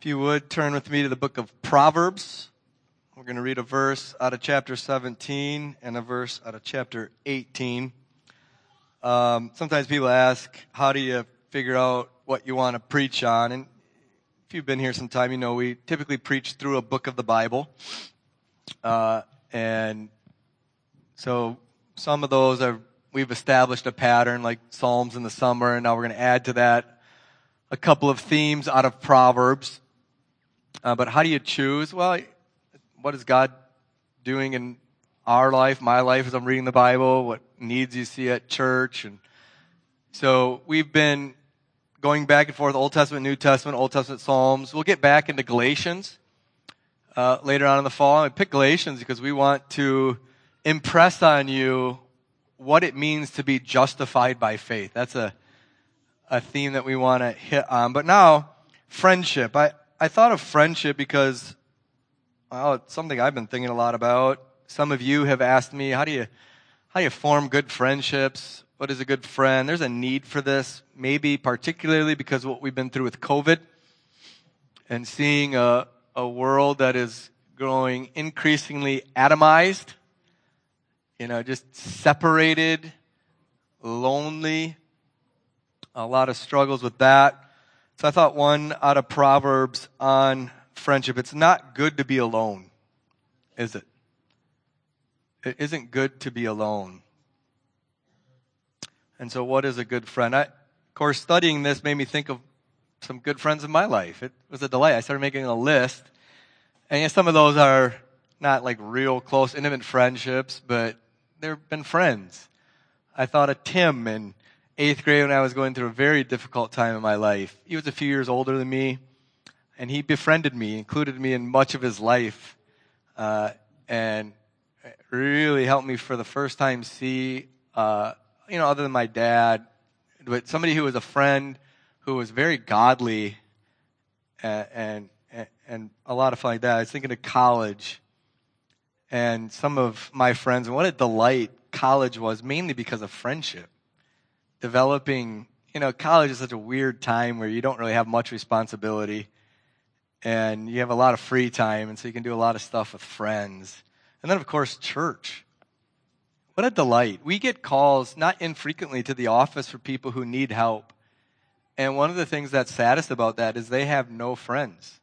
If you would turn with me to the book of Proverbs. We're going to read a verse out of chapter 17 and a verse out of chapter 18. Um, sometimes people ask, how do you figure out what you want to preach on? And if you've been here some time, you know we typically preach through a book of the Bible. Uh, and so some of those are, we've established a pattern like Psalms in the summer, and now we're going to add to that a couple of themes out of Proverbs. Uh, but how do you choose? Well, what is God doing in our life, my life as I'm reading the Bible? What needs you see at church? And so we've been going back and forth, Old Testament, New Testament, Old Testament, Psalms. We'll get back into Galatians uh, later on in the fall. I pick Galatians because we want to impress on you what it means to be justified by faith. That's a a theme that we want to hit on. But now, friendship. I, I thought of friendship because, well, it's something I've been thinking a lot about. Some of you have asked me, how do you, how do you form good friendships? What is a good friend? There's a need for this, maybe particularly because what we've been through with COVID and seeing a, a world that is growing increasingly atomized, you know, just separated, lonely, a lot of struggles with that. So I thought one out of Proverbs on friendship. It's not good to be alone, is it? It isn't good to be alone. And so, what is a good friend? I, of course, studying this made me think of some good friends in my life. It was a delight. I started making a list. And yes, some of those are not like real close, intimate friendships, but they've been friends. I thought of Tim and eighth grade when I was going through a very difficult time in my life. He was a few years older than me, and he befriended me, included me in much of his life, uh, and really helped me for the first time see, uh, you know, other than my dad, but somebody who was a friend who was very godly and, and, and a lot of fun like that. I was thinking of college and some of my friends, and what a delight college was, mainly because of friendship developing, you know, college is such a weird time where you don't really have much responsibility and you have a lot of free time, and so you can do a lot of stuff with friends. And then, of course, church. What a delight. We get calls not infrequently to the office for people who need help. And one of the things that's saddest about that is they have no friends.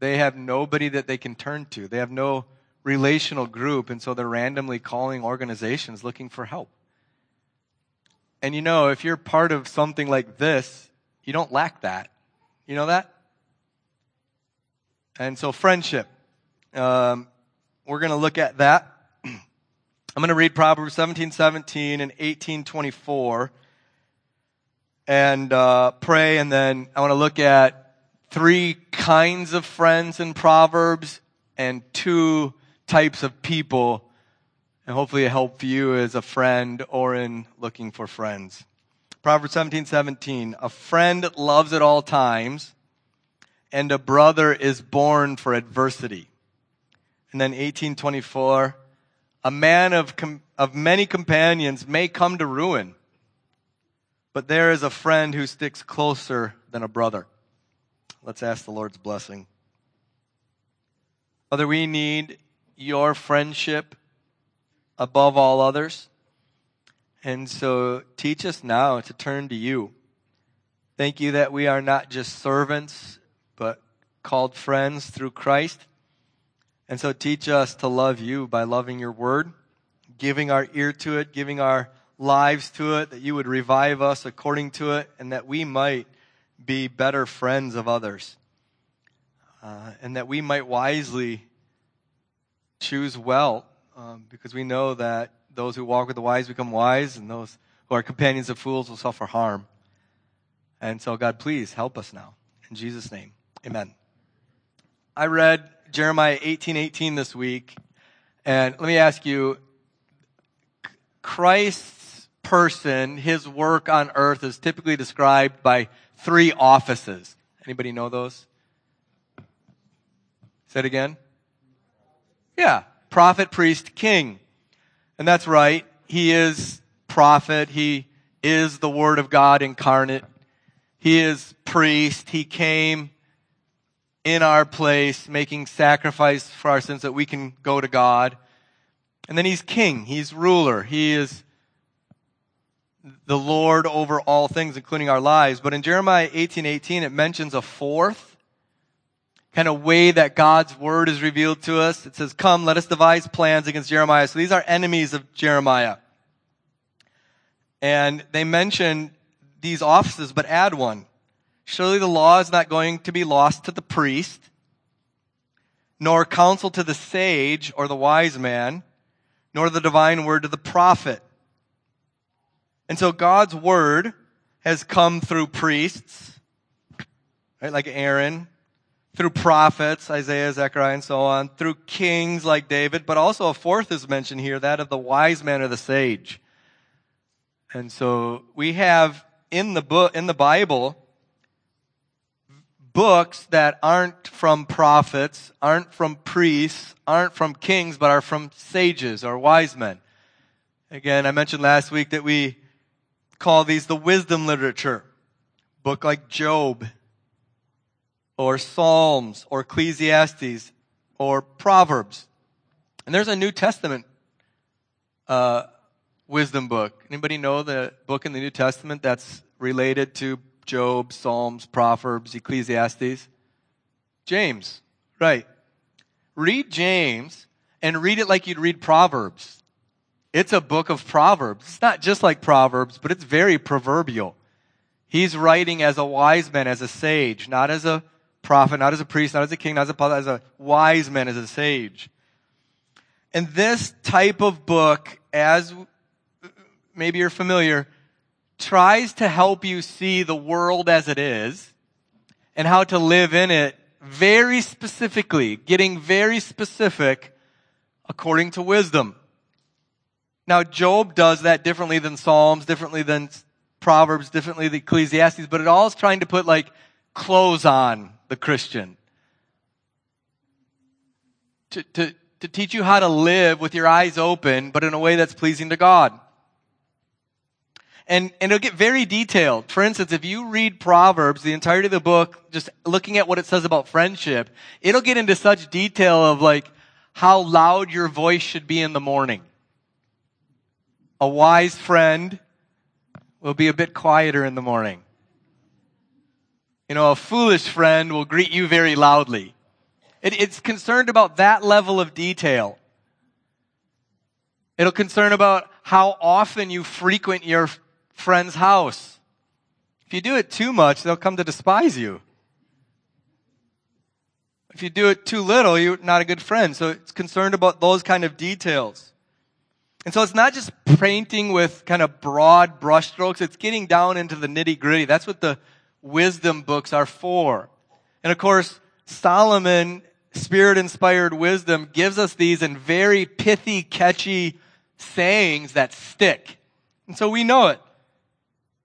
They have nobody that they can turn to. They have no relational group, and so they're randomly calling organizations looking for help. And you know, if you're part of something like this, you don't lack that. You know that? And so, friendship. Um, we're going to look at that. I'm going to read Proverbs 17, 17 and 18, 24 and uh, pray. And then I want to look at three kinds of friends in Proverbs and two types of people and hopefully a help you as a friend or in looking for friends. Proverbs 17, 17. A friend loves at all times, and a brother is born for adversity. And then 1824. A man of, com- of many companions may come to ruin, but there is a friend who sticks closer than a brother. Let's ask the Lord's blessing. Father, we need your friendship above all others. And so teach us now to turn to you. Thank you that we are not just servants, but called friends through Christ. And so teach us to love you by loving your word, giving our ear to it, giving our lives to it, that you would revive us according to it, and that we might be better friends of others. Uh, and that we might wisely choose well um, because we know that those who walk with the wise become wise, and those who are companions of fools will suffer harm. And so, God, please help us now. In Jesus' name, amen. I read Jeremiah 18 18 this week, and let me ask you Christ's person, his work on earth is typically described by three offices. Anybody know those? Say it again. Yeah, prophet, priest, king. And that's right. He is prophet. He is the word of God incarnate. He is priest. He came in our place, making sacrifice for our sins that we can go to God. And then he's king. He's ruler. He is the Lord over all things, including our lives. But in Jeremiah 18, 18, it mentions a fourth kind of way that God's word is revealed to us. It says, come, let us devise plans against Jeremiah. So these are enemies of Jeremiah. And they mention these offices, but add one. Surely the law is not going to be lost to the priest, nor counsel to the sage or the wise man, nor the divine word to the prophet. And so God's word has come through priests, right, like Aaron, through prophets, Isaiah, Zechariah, and so on, through kings like David, but also a fourth is mentioned here, that of the wise man or the sage. And so we have in the book, in the Bible, books that aren't from prophets, aren't from priests, aren't from kings, but are from sages or wise men. Again, I mentioned last week that we call these the wisdom literature. Book like Job, or Psalms, or Ecclesiastes, or Proverbs. And there's a New Testament uh, wisdom book. Anybody know the book in the New Testament that's related to Job, Psalms, Proverbs, Ecclesiastes? James, right. Read James and read it like you'd read Proverbs. It's a book of Proverbs. It's not just like Proverbs, but it's very proverbial. He's writing as a wise man, as a sage, not as a prophet, not as a priest, not as a king, not as a prophet, as a wise man, as a sage. And this type of book, as maybe you're familiar, tries to help you see the world as it is and how to live in it very specifically, getting very specific according to wisdom. Now, Job does that differently than Psalms, differently than Proverbs, differently than Ecclesiastes, but it all is trying to put like clothes on the Christian. To, to, to teach you how to live with your eyes open, but in a way that's pleasing to God. And, and it'll get very detailed. For instance, if you read Proverbs, the entirety of the book, just looking at what it says about friendship, it'll get into such detail of like how loud your voice should be in the morning a wise friend will be a bit quieter in the morning. You know, a foolish friend will greet you very loudly. It, it's concerned about that level of detail. It'll concern about how often you frequent your friend's house. If you do it too much, they'll come to despise you. If you do it too little, you're not a good friend. So it's concerned about those kind of details. And so it's not just painting with kind of broad brushstrokes, it's getting down into the nitty gritty. That's what the wisdom books are for. And of course, Solomon, spirit inspired wisdom, gives us these in very pithy, catchy sayings that stick. And so we know it.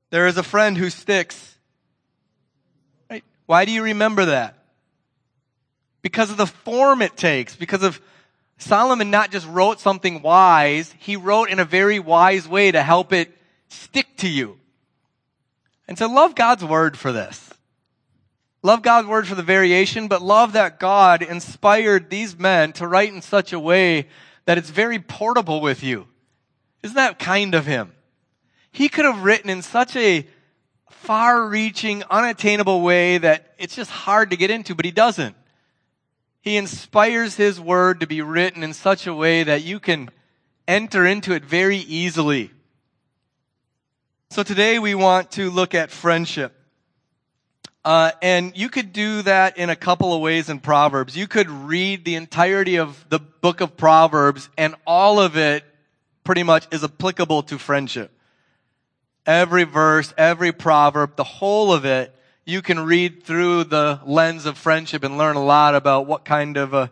There is a friend who sticks. Right? Why do you remember that? Because of the form it takes, because of Solomon not just wrote something wise, he wrote in a very wise way to help it stick to you. And so love God's word for this. Love God's word for the variation, but love that God inspired these men to write in such a way that it's very portable with you. Isn't that kind of him? He could have written in such a far reaching, unattainable way that it's just hard to get into, but he doesn't. He inspires His Word to be written in such a way that you can enter into it very easily. So today we want to look at friendship. Uh, and you could do that in a couple of ways in Proverbs. You could read the entirety of the book of Proverbs and all of it pretty much is applicable to friendship. Every verse, every proverb, the whole of it you can read through the lens of friendship and learn a lot about what kind of a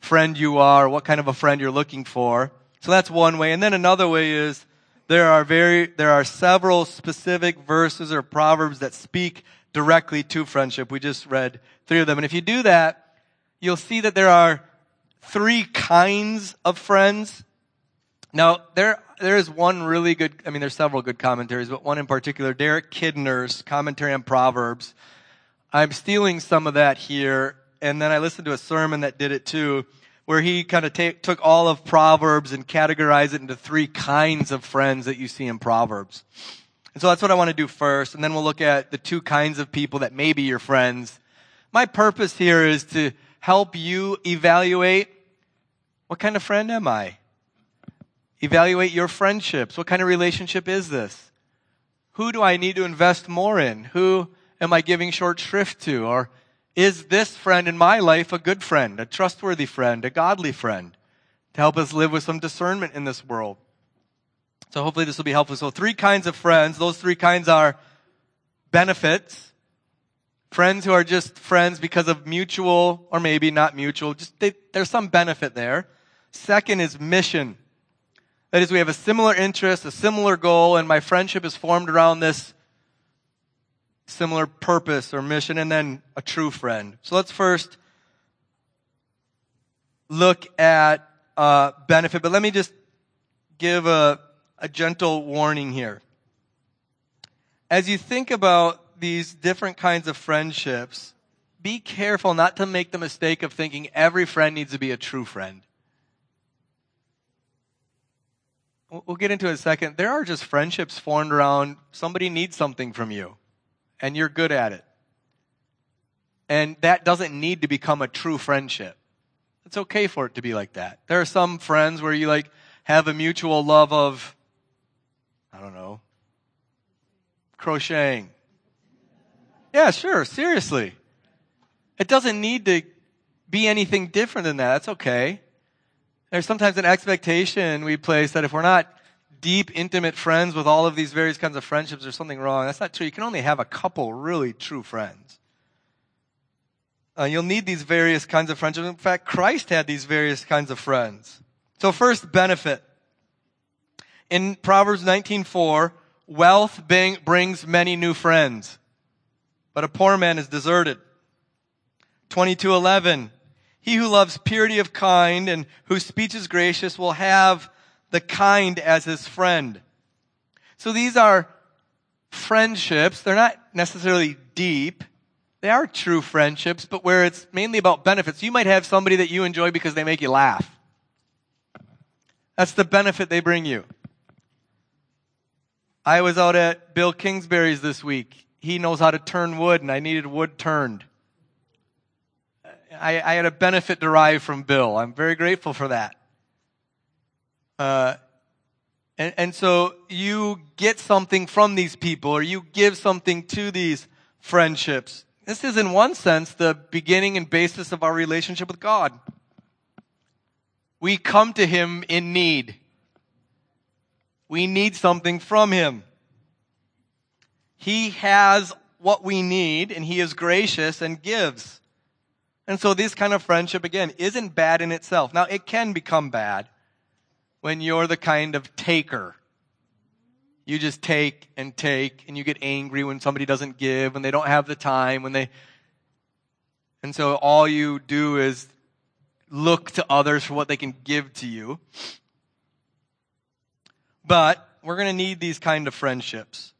friend you are, what kind of a friend you're looking for. So that's one way. And then another way is there are very, there are several specific verses or proverbs that speak directly to friendship. We just read three of them. And if you do that, you'll see that there are three kinds of friends. Now, there there is one really good, I mean, there's several good commentaries, but one in particular, Derek Kidner's commentary on Proverbs. I'm stealing some of that here. and then I listened to a sermon that did it too, where he kind of took all of Proverbs and categorized it into three kinds of friends that you see in Proverbs. And so that's what I want to do first, and then we'll look at the two kinds of people that may be your friends. My purpose here is to help you evaluate what kind of friend am I? Evaluate your friendships. What kind of relationship is this? Who do I need to invest more in? Who am I giving short shrift to? Or is this friend in my life a good friend, a trustworthy friend, a godly friend to help us live with some discernment in this world? So hopefully this will be helpful. So three kinds of friends. Those three kinds are benefits. Friends who are just friends because of mutual or maybe not mutual. Just they, there's some benefit there. Second is mission. That is, we have a similar interest, a similar goal, and my friendship is formed around this similar purpose or mission, and then a true friend. So let's first look at uh, benefit, but let me just give a, a gentle warning here. As you think about these different kinds of friendships, be careful not to make the mistake of thinking every friend needs to be a true friend. We'll get into it in a second. There are just friendships formed around somebody needs something from you and you're good at it. And that doesn't need to become a true friendship. It's okay for it to be like that. There are some friends where you like have a mutual love of, I don't know, crocheting. Yeah, sure, seriously. It doesn't need to be anything different than that. That's okay. There's sometimes an expectation we place that if we're not deep, intimate friends with all of these various kinds of friendships, there's something wrong. That's not true. You can only have a couple really true friends. Uh, you'll need these various kinds of friendships. In fact, Christ had these various kinds of friends. So first, benefit. In Proverbs 19:4, wealth brings many new friends, but a poor man is deserted. 22:11, he who loves purity of kind and whose speech is gracious will have the kind as his friend. So these are friendships. They're not necessarily deep. They are true friendships, but where it's mainly about benefits. You might have somebody that you enjoy because they make you laugh. That's the benefit they bring you. I was out at Bill Kingsbury's this week. He knows how to turn wood, and I needed wood turned. I, I had a benefit derived from Bill. I'm very grateful for that. Uh, and, and so you get something from these people or you give something to these friendships. This is in one sense the beginning and basis of our relationship with God. We come to Him in need. We need something from Him. He has what we need and He is gracious and gives. And so this kind of friendship, again, isn't bad in itself. Now, it can become bad when you're the kind of taker. You just take and take, and you get angry when somebody doesn't give, when they don't have the time, when they. And so all you do is look to others for what they can give to you. But we're going to need these kind of friendships.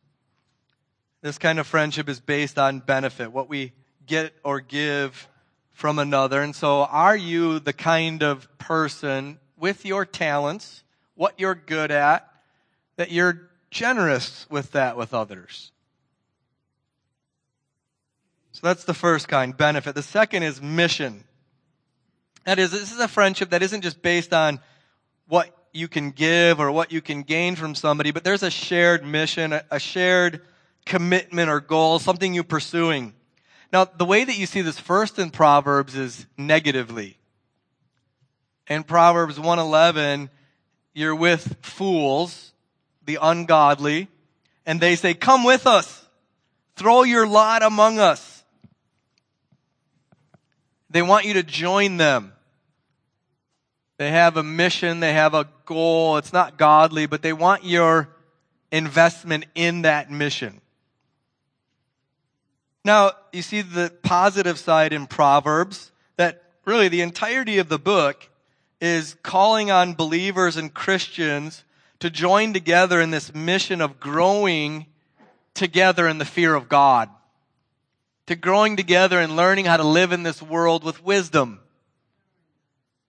This kind of friendship is based on benefit, what we get or give from another. And so, are you the kind of person with your talents, what you're good at, that you're generous with that with others. So that's the first kind, benefit. The second is mission. That is, this is a friendship that isn't just based on what you can give or what you can gain from somebody, but there's a shared mission, a shared commitment or goal, something you're pursuing. Now, the way that you see this first in Proverbs is negatively in Proverbs 111, you're with fools, the ungodly, and they say, come with us. Throw your lot among us. They want you to join them. They have a mission, they have a goal. It's not godly, but they want your investment in that mission. Now, you see the positive side in Proverbs that really the entirety of the book is calling on believers and Christians to join together in this mission of growing together in the fear of God. to growing together and learning how to live in this world with wisdom.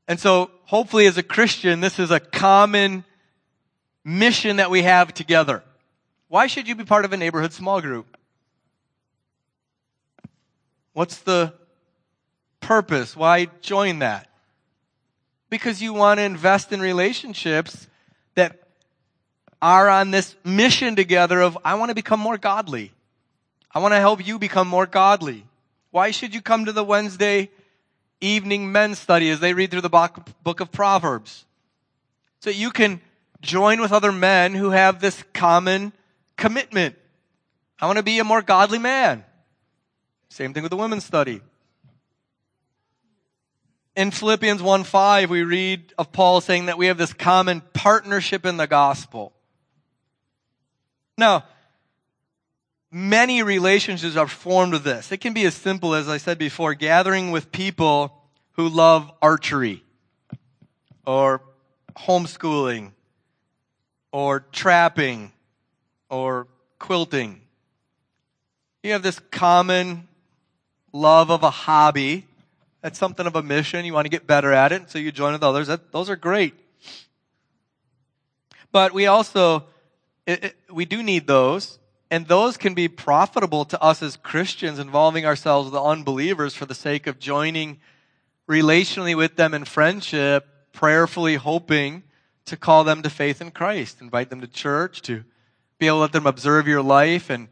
And so hopefully as a Christian, this is a common mission that we have together. Why should you be part of a neighborhood small group? What's the purpose? Why join that? Because you want to invest in relationships that are on this mission together of, I want to become more godly. I want to help you become more godly. Why should you come to the Wednesday evening men's study as they read through the book of Proverbs? So you can join with other men who have this common commitment. I want to be a more godly man. Same thing with the women's study. In Philippians 1 5, we read of Paul saying that we have this common partnership in the gospel. Now, many relationships are formed of this. It can be as simple as I said before, gathering with people who love archery or homeschooling or trapping or quilting. You have this common love of a hobby. That's something of a mission. You want to get better at it, so you join with others. That, those are great. But we also, it, it, we do need those and those can be profitable to us as Christians, involving ourselves with unbelievers for the sake of joining relationally with them in friendship, prayerfully hoping to call them to faith in Christ, invite them to church, to be able to let them observe your life and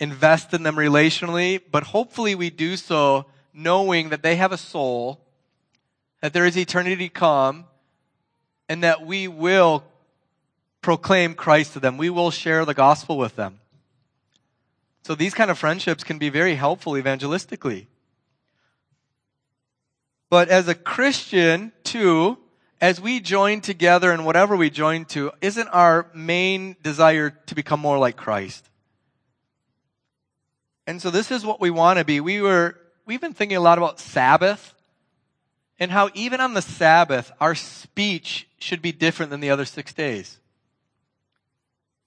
invest in them relationally. But hopefully we do so knowing that they have a soul, that there is eternity to come, and that we will proclaim Christ to them. We will share the gospel with them. So these kind of friendships can be very helpful evangelistically. But as a Christian, too, as we join together in whatever we join to, isn't our main desire to become more like Christ? And so this is what we want to be. We were, we've been thinking a lot about Sabbath and how even on the Sabbath, our speech should be different than the other six days.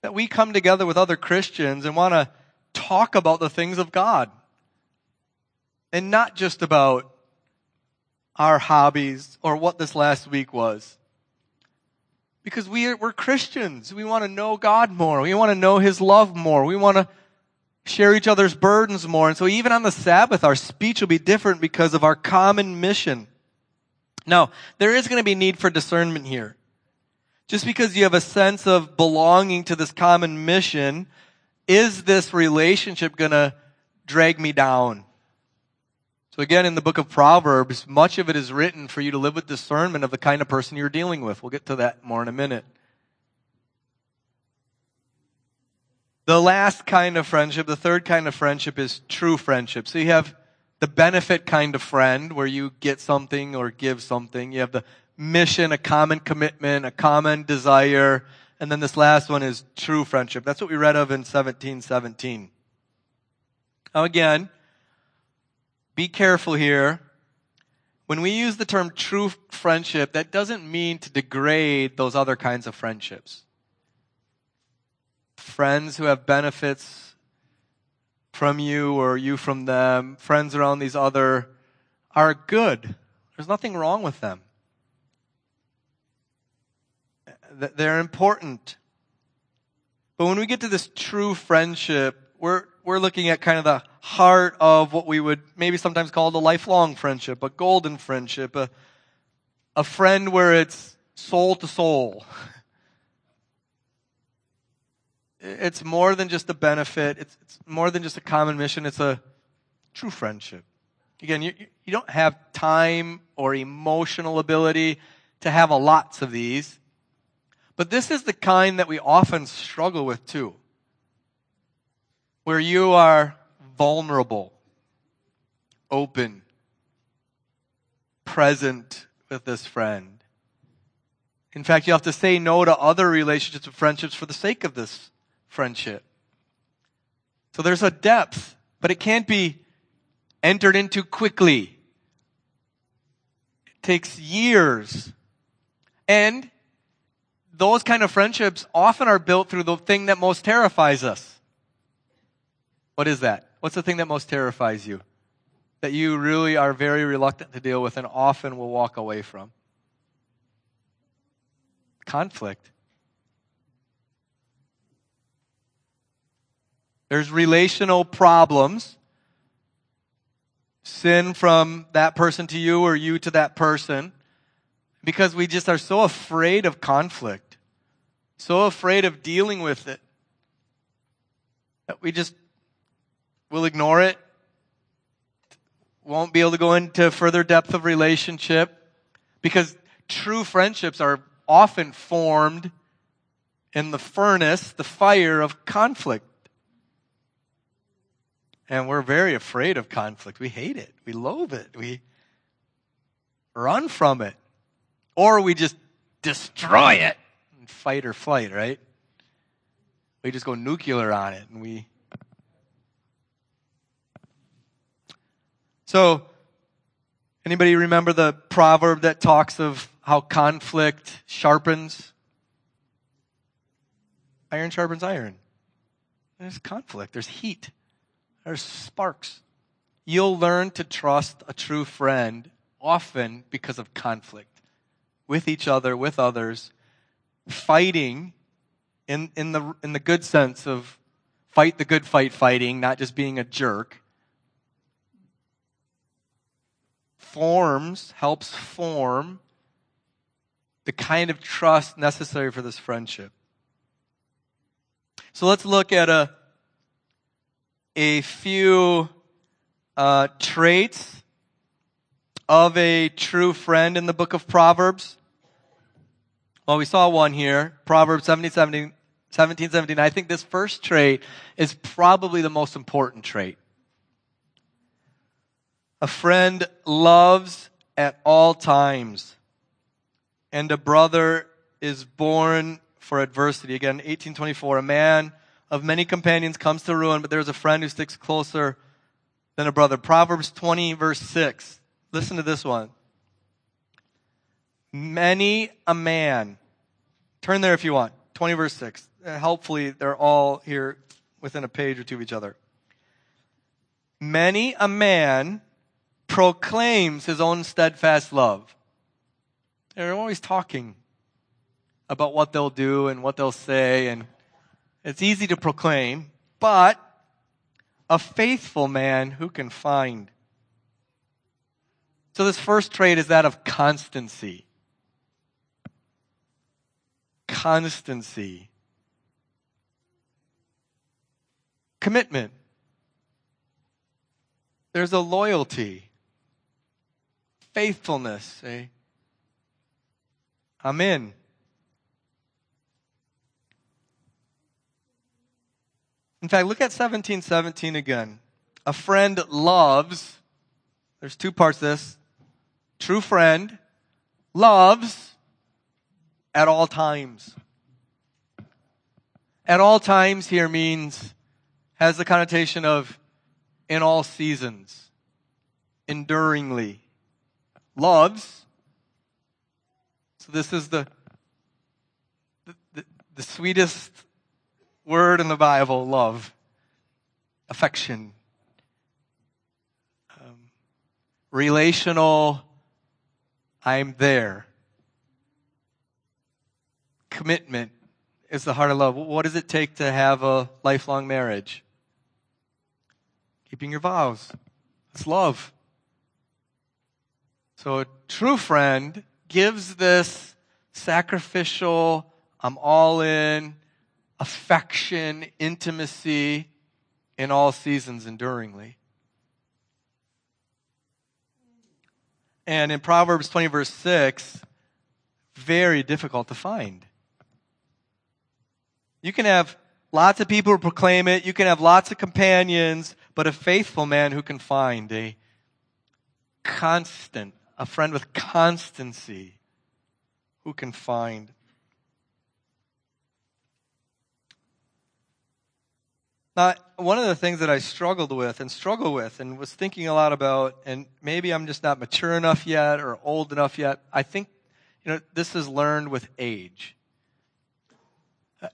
That we come together with other Christians and want to talk about the things of God. And not just about our hobbies or what this last week was. Because we are, we're Christians. We want to know God more. We want to know His love more. We want to share each other's burdens more. And so even on the Sabbath, our speech will be different because of our common mission. Now, there is going to be need for discernment here. Just because you have a sense of belonging to this common mission is this relationship going to drag me down? So again, in the book of Proverbs, much of it is written for you to live with discernment of the kind of person you're dealing with. We'll get to that more in a minute. The last kind of friendship, the third kind of friendship is true friendship. So you have the benefit kind of friend where you get something or give something. You have the mission, a common commitment, a common desire, and then this last one is true friendship. That's what we read of in 1717. Now again, be careful here. When we use the term true friendship, that doesn't mean to degrade those other kinds of friendships. Friends who have benefits from you or you from them, friends around these other are good. There's nothing wrong with them they're important. But when we get to this true friendship, we're, we're looking at kind of the heart of what we would maybe sometimes call the lifelong friendship, a golden friendship, a, a friend where it's soul to soul. It's more than just a benefit. It's, it's more than just a common mission. It's a true friendship. Again, you, you don't have time or emotional ability to have a lots of these. But this is the kind that we often struggle with too. Where you are vulnerable, open, present with this friend. In fact, you have to say no to other relationships and friendships for the sake of this friendship. So there's a depth, but it can't be entered into quickly. It takes years. And those kind of friendships often are built through the thing that most terrifies us. What is that? What's the thing that most terrifies you? That you really are very reluctant to deal with and often will walk away from? Conflict. There's relational problems. Sin from that person to you or you to that person. Because we just are so afraid of conflict. So afraid of dealing with it. That we just will ignore it. Won't be able to go into further depth of relationship. Because true friendships are often formed in the furnace, the fire of conflict. And we're very afraid of conflict. We hate it. We loathe it. We run from it. Or we just destroy it fight or flight, right? We just go nuclear on it and we. So, anybody remember the proverb that talks of how conflict sharpens? Iron sharpens iron. There's conflict, there's heat. There's sparks. You'll learn to trust a true friend often because of conflict with each other, with others, fighting in, in, the, in the good sense of fight the good fight fighting, not just being a jerk. Forms, helps form the kind of trust necessary for this friendship. So let's look at a a few uh, traits of a true friend in the book of Proverbs. Well, we saw one here, Proverbs 17, 17, 17, 17. I think this first trait is probably the most important trait. A friend loves at all times, and a brother is born for adversity. Again, 1824. A man of many companions comes to ruin, but there's a friend who sticks closer than a brother. Proverbs 20, verse 6. Listen to this one. Many a man. Turn there if you want. 20, verse 6. Uh, hopefully, they're all here within a page or two of each other. Many a man proclaims his own steadfast love. They're always talking about what they'll do and what they'll say and it's easy to proclaim, but a faithful man who can find. So this first trait is that of constancy. Constancy. Commitment. There's a loyalty. Faithfulness. Say, I'm in. In fact, look at 1717 again. A friend loves, there's two parts to this. True friend loves at all times. At all times here means, has the connotation of in all seasons, enduringly. Loves. So this is the, the, the, the sweetest word in the Bible love, affection, um, relational, I'm there. Commitment is the heart of love. What does it take to have a lifelong marriage? Keeping your vows. It's love. So a true friend gives this sacrificial, I'm all in, affection, intimacy in all seasons enduringly. And in Proverbs 20, verse 6, very difficult to find. You can have lots of people who proclaim it, you can have lots of companions, but a faithful man who can find a constant, a friend with constancy, who can find Now, one of the things that I struggled with and struggle with and was thinking a lot about, and maybe I'm just not mature enough yet or old enough yet, I think, you know, this is learned with age.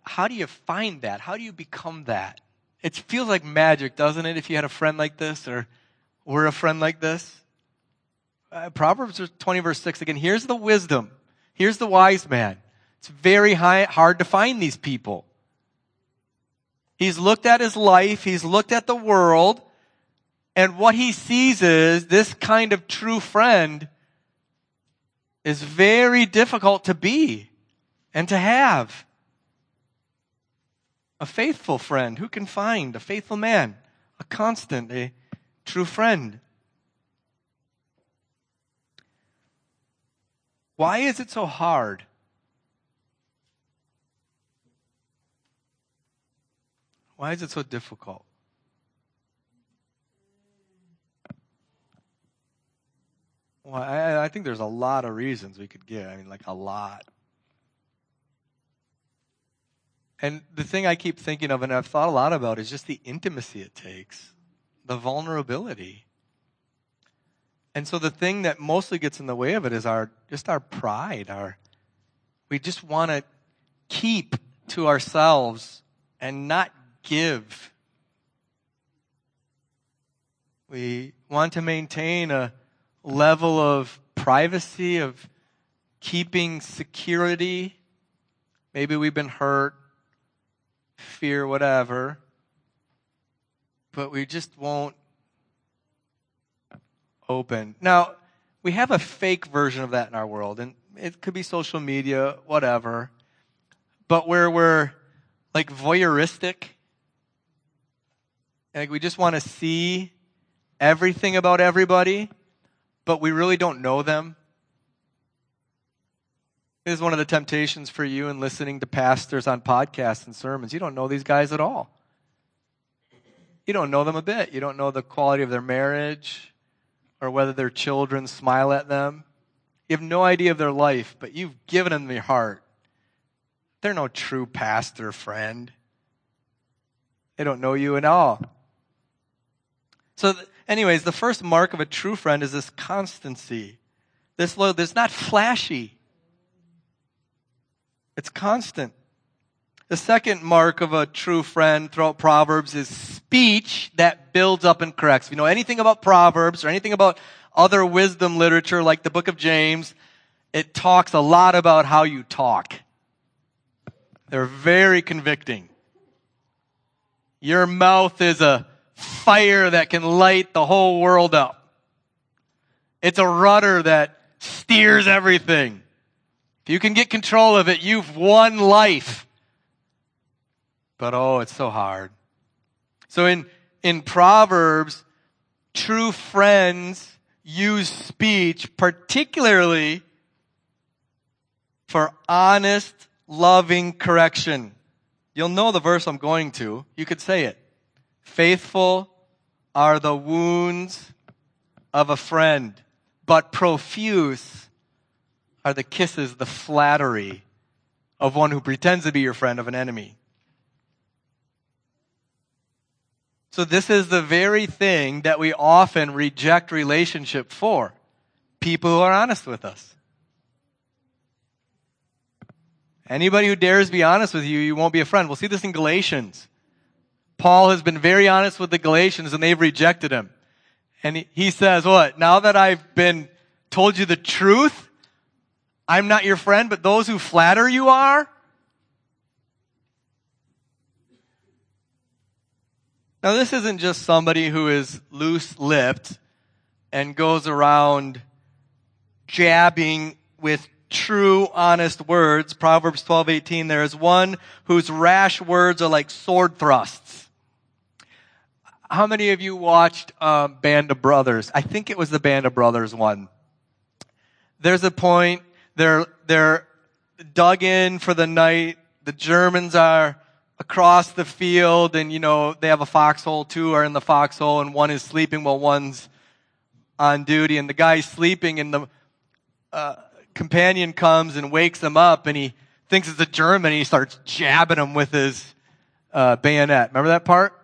How do you find that? How do you become that? It feels like magic, doesn't it, if you had a friend like this or were a friend like this? Uh, Proverbs 20, verse 6 again. Here's the wisdom. Here's the wise man. It's very high, hard to find these people. He's looked at his life, he's looked at the world, and what he sees is this kind of true friend is very difficult to be and to have. A faithful friend, who can find a faithful man, a constant, a true friend? Why is it so hard? Why is it so difficult? Well, I, I think there's a lot of reasons we could give. I mean, like a lot. And the thing I keep thinking of and I've thought a lot about is just the intimacy it takes, the vulnerability. And so the thing that mostly gets in the way of it is our just our pride, our we just want to keep to ourselves and not give. We want to maintain a level of privacy, of keeping security. Maybe we've been hurt, fear, whatever. But we just won't open. Now, we have a fake version of that in our world, and it could be social media, whatever. But where we're like voyeuristic, like we just want to see everything about everybody but we really don't know them. This is one of the temptations for you in listening to pastors on podcasts and sermons. You don't know these guys at all. You don't know them a bit. You don't know the quality of their marriage or whether their children smile at them. You have no idea of their life, but you've given them your heart. They're no true pastor friend. They don't know you at all. So, anyways, the first mark of a true friend is this constancy. This low, that's not flashy. It's constant. The second mark of a true friend throughout Proverbs is speech that builds up and corrects. If you know anything about Proverbs or anything about other wisdom literature like the book of James, it talks a lot about how you talk. They're very convicting. Your mouth is a fire that can light the whole world up. It's a rudder that steers everything. If you can get control of it, you've won life. But oh, it's so hard. So in, in Proverbs, true friends use speech particularly for honest, loving correction. You'll know the verse I'm going to. You could say it. Faithful are the wounds of a friend, but profuse are the kisses, the flattery of one who pretends to be your friend of an enemy. So this is the very thing that we often reject relationship for. People who are honest with us. Anybody who dares be honest with you, you won't be a friend. We'll see this in Galatians. Paul has been very honest with the Galatians and they've rejected him. And he, says, what? Now that I've been told you the truth, I'm not your friend, but those who flatter you are? Now this isn't just somebody who is loose-lipped and goes around jabbing with true, honest words. Proverbs 12:18 there is one whose rash words are like sword thrusts how many of you watched um, Band of Brothers? I think it was the Band of Brothers one. There's a point they're they're dug in for the night. The Germans are across the field, and you know they have a foxhole. Two are in the foxhole, and one is sleeping while one's on duty. And the guy's sleeping, and the uh, companion comes and wakes him up, and he thinks it's a German. And he starts jabbing him with his uh, bayonet. Remember that part?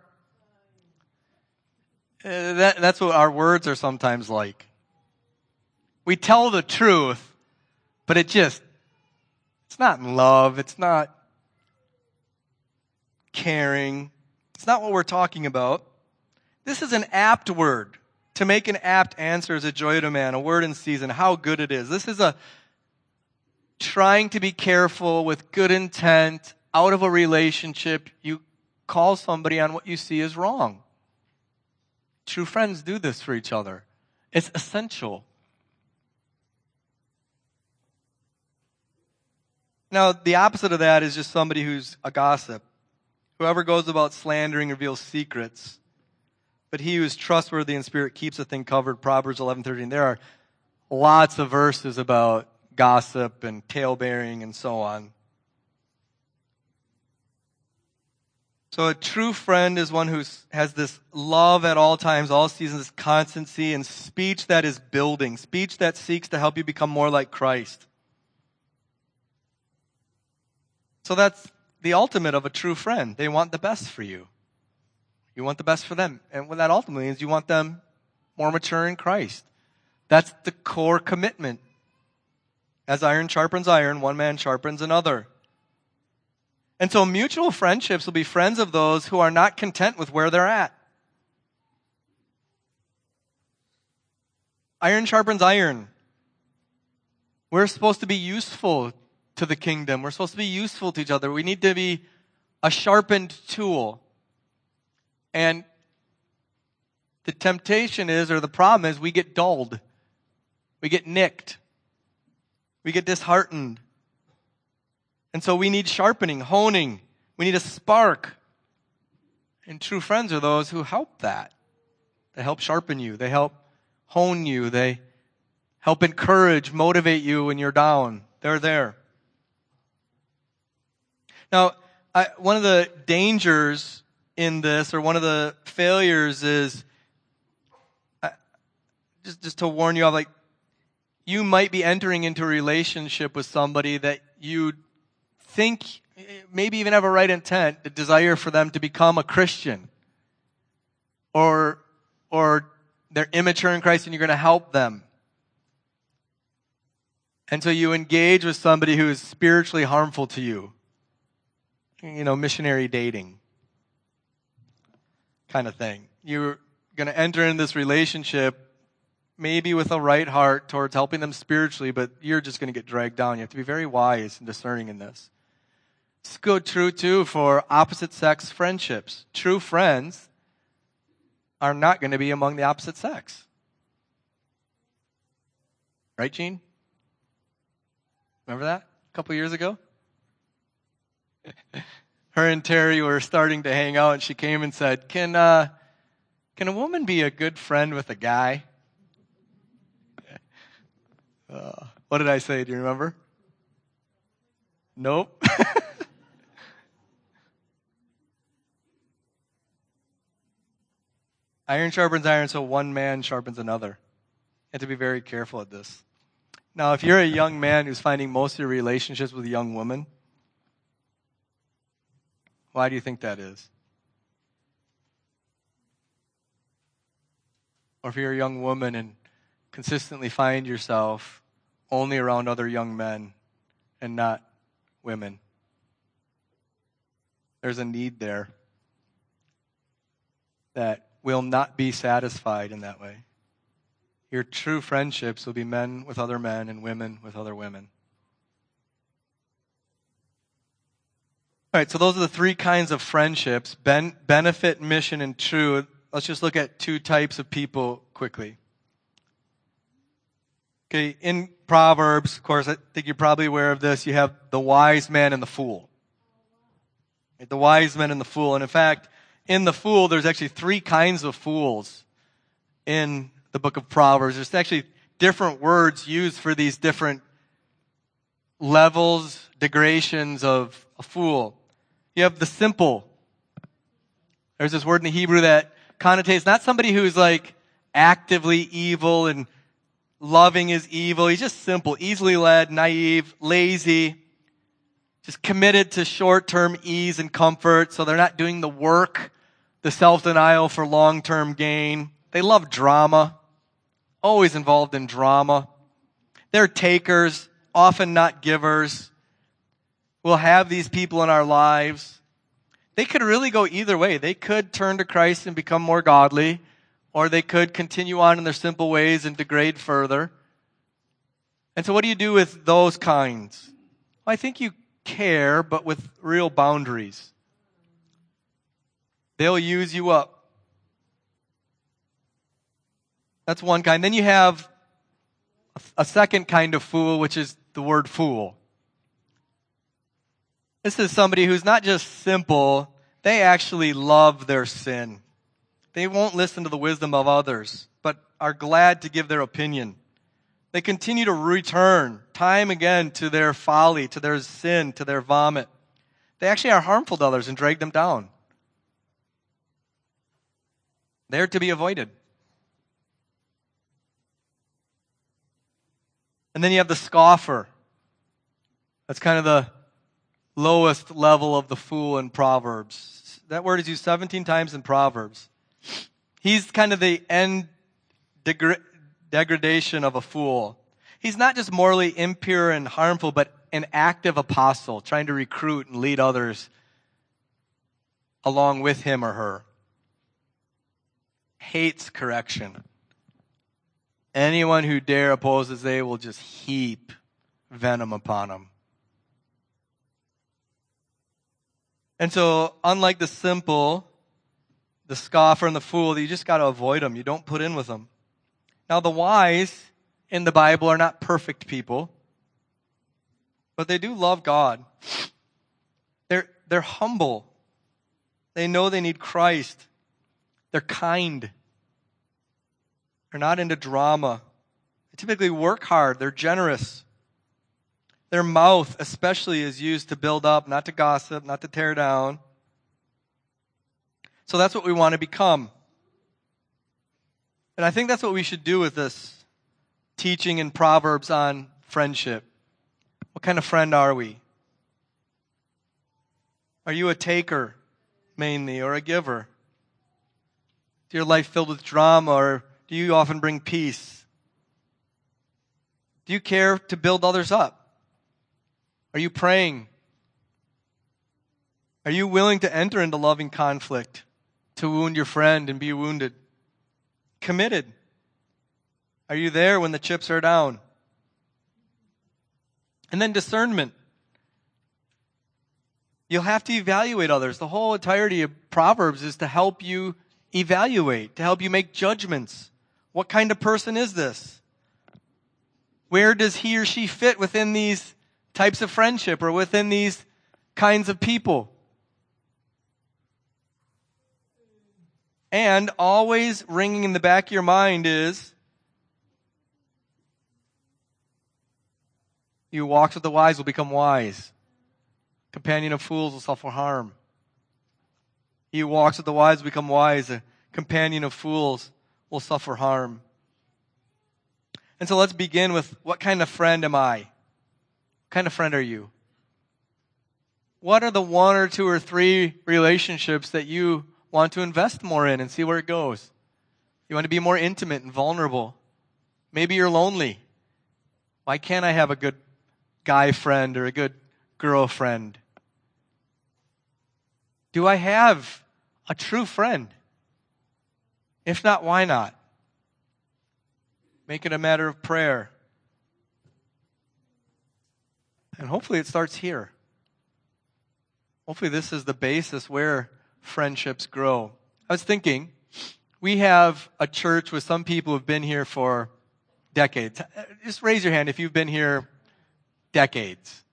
Uh, that, that's what our words are sometimes like. We tell the truth, but it just, it's not love. It's not caring. It's not what we're talking about. This is an apt word. To make an apt answer is a joy to man, a word in season, how good it is. This is a trying to be careful with good intent out of a relationship. You call somebody on what you see is wrong. True friends do this for each other. It's essential. Now, the opposite of that is just somebody who's a gossip. Whoever goes about slandering reveals secrets. But he who is trustworthy in spirit keeps a thing covered. Proverbs 11:13. There are lots of verses about gossip and talebearing and so on. So a true friend is one who has this love at all times, all seasons, constancy and speech that is building, speech that seeks to help you become more like Christ. So that's the ultimate of a true friend. They want the best for you. You want the best for them. And what that ultimately means, you want them more mature in Christ. That's the core commitment. As iron sharpens iron, one man sharpens another. And so mutual friendships will be friends of those who are not content with where they're at. Iron sharpens iron. We're supposed to be useful to the kingdom. We're supposed to be useful to each other. We need to be a sharpened tool. And the temptation is, or the problem is, we get dulled. We get nicked. We get disheartened. And so we need sharpening, honing. We need a spark. And true friends are those who help that. They help sharpen you. They help hone you. They help encourage, motivate you when you're down. They're there. Now, I, one of the dangers in this, or one of the failures, is uh, just just to warn you of, like you might be entering into a relationship with somebody that you think maybe even have a right intent, a desire for them to become a Christian, or or they're immature in Christ, and you're going to help them. And so you engage with somebody who is spiritually harmful to you you know, missionary dating kind of thing. You're going to enter in this relationship maybe with a right heart towards helping them spiritually, but you're just going to get dragged down. You have to be very wise and discerning in this. It's good, true too for opposite sex friendships. True friends are not going to be among the opposite sex. Right, Gene? Remember that a couple years ago? her and Terry were starting to hang out, and she came and said, "Can uh, can a woman be a good friend with a guy?" Uh, what did I say? Do you remember? Nope. iron sharpens iron, so one man sharpens another. You have to be very careful at this. Now, if you're a young man who's finding most of your relationships with a young woman, why do you think that is? Or if you're a young woman and consistently find yourself only around other young men and not women, there's a need there that will not be satisfied in that way. Your true friendships will be men with other men and women with other women. All right, so those are the three kinds of friendships ben, benefit, mission, and true. Let's just look at two types of people quickly. Okay, in Proverbs, of course, I think you're probably aware of this. You have the wise man and the fool. The wise man and the fool. And in fact, in the fool, there's actually three kinds of fools in the book of Proverbs. There's actually different words used for these different levels, degradations of a fool. You have the simple. There's this word in the Hebrew that connotates not somebody who's like actively evil and loving is evil. He's just simple, easily led, naive, lazy, just committed to short term ease and comfort. So they're not doing the work, the self denial for long term gain. They love drama, always involved in drama. They're takers, often not givers. We'll have these people in our lives. they could really go either way. They could turn to Christ and become more godly, or they could continue on in their simple ways and degrade further. And so, what do you do with those kinds? Well, I think you care, but with real boundaries. They'll use you up. That's one kind. Then you have a second kind of fool, which is the word fool. This is somebody who's not just simple, they actually love their sin. They won't listen to the wisdom of others, but are glad to give their opinion. They continue to return time again to their folly, to their sin, to their vomit. They actually are harmful to others and drag them down. They're to be avoided. And then you have the scoffer. That's kind of the lowest level of the fool in Proverbs. That word is used 17 times in Proverbs. He's kind of the end degra- degradation of a fool. He's not just morally impure and harmful, but an active apostle trying to recruit and lead others along with him or her. Hates correction. Anyone who dare opposes, they will just heap venom upon them. And so, unlike the simple, the scoffer and the fool, you just got to avoid them. You don't put in with them. Now, the wise in the Bible are not perfect people, but they do love God. They're, they're humble. They know they need Christ. They're kind. They're not into drama. They typically work hard. They're generous. Their mouth, especially, is used to build up, not to gossip, not to tear down. So that's what we want to become. And I think that's what we should do with this teaching in Proverbs on friendship. What kind of friend are we? Are you a taker mainly or a giver? Your life filled with drama or do you often bring peace? Do you care to build others up? Are you praying? Are you willing to enter into loving conflict, to wound your friend and be wounded? Committed. Are you there when the chips are down? And then discernment. You'll have to evaluate others. The whole entirety of Proverbs is to help you evaluate, to help you make judgments. What kind of person is this? Where does he or she fit within these types of friendship or within these kinds of people. And always ringing in the back of your mind is you walks with the wise will become wise. Companion of fools will suffer harm. He who walks with the wise become wise. A companion of fools will suffer harm. And so let's begin with what kind of friend am I? What kind of friend are you? What are the one or two or three relationships that you want to invest more in and see where it goes? You want to be more intimate and vulnerable. Maybe you're lonely. Why can't I have a good guy friend or a good girlfriend? Do I have a true friend? If not, why not? Make it a matter of prayer. And hopefully it starts here. Hopefully this is the basis where friendships grow. I was thinking, we have a church with some people who've been here for decades. Just raise your hand if you've been here decades.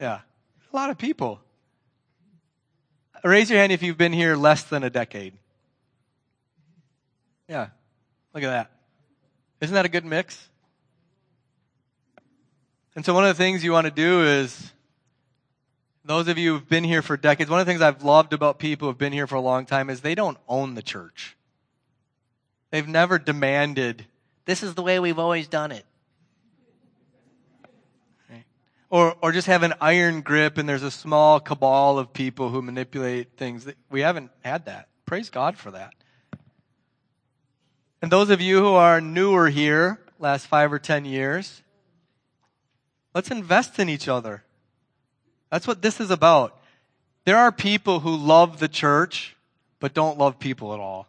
Yeah, a lot of people. Raise your hand if you've been here less than a decade. Yeah, look at that. Isn't that a good mix? And so one of the things you want to do is, those of you who've been here for decades, one of the things I've loved about people who've been here for a long time is they don't own the church. They've never demanded, this is the way we've always done it. Or, or just have an iron grip and there's a small cabal of people who manipulate things. We haven't had that. Praise God for that. And those of you who are newer here, last five or ten years, Let's invest in each other. That's what this is about. There are people who love the church, but don't love people at all.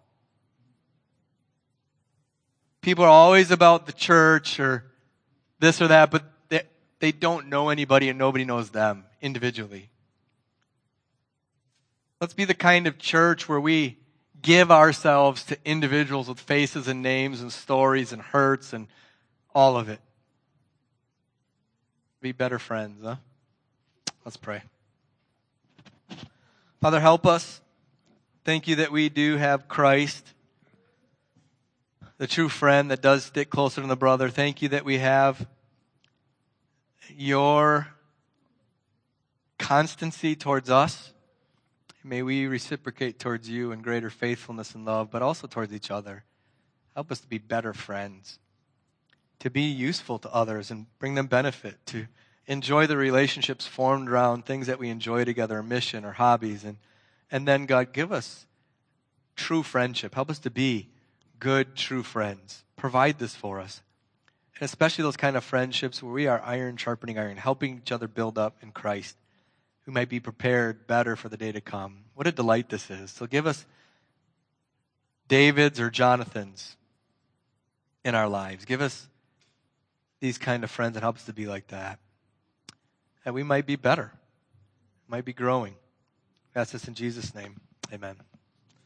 People are always about the church or this or that, but they, don't know anybody and nobody knows them individually. Let's be the kind of church where we give ourselves to individuals with faces and names and stories and hurts and all of it. Be better friends, huh? Let's pray. Father, help us. Thank you that we do have Christ, the true friend that does stick closer than the brother. Thank you that we have your constancy towards us. May we reciprocate towards you in greater faithfulness and love, but also towards each other. Help us to be better friends, to be useful to others and bring them benefit, to enjoy the relationships formed around things that we enjoy together, a mission or hobbies. And, and then, God, give us true friendship. Help us to be good, true friends. Provide this for us. And especially those kind of friendships where we are iron sharpening iron, helping each other build up in Christ who might be prepared better for the day to come. What a delight this is. So give us David's or Jonathan's in our lives. Give us these kind of friends and help us to be like that. And we might be better, might be growing. That's this in Jesus' name. Amen.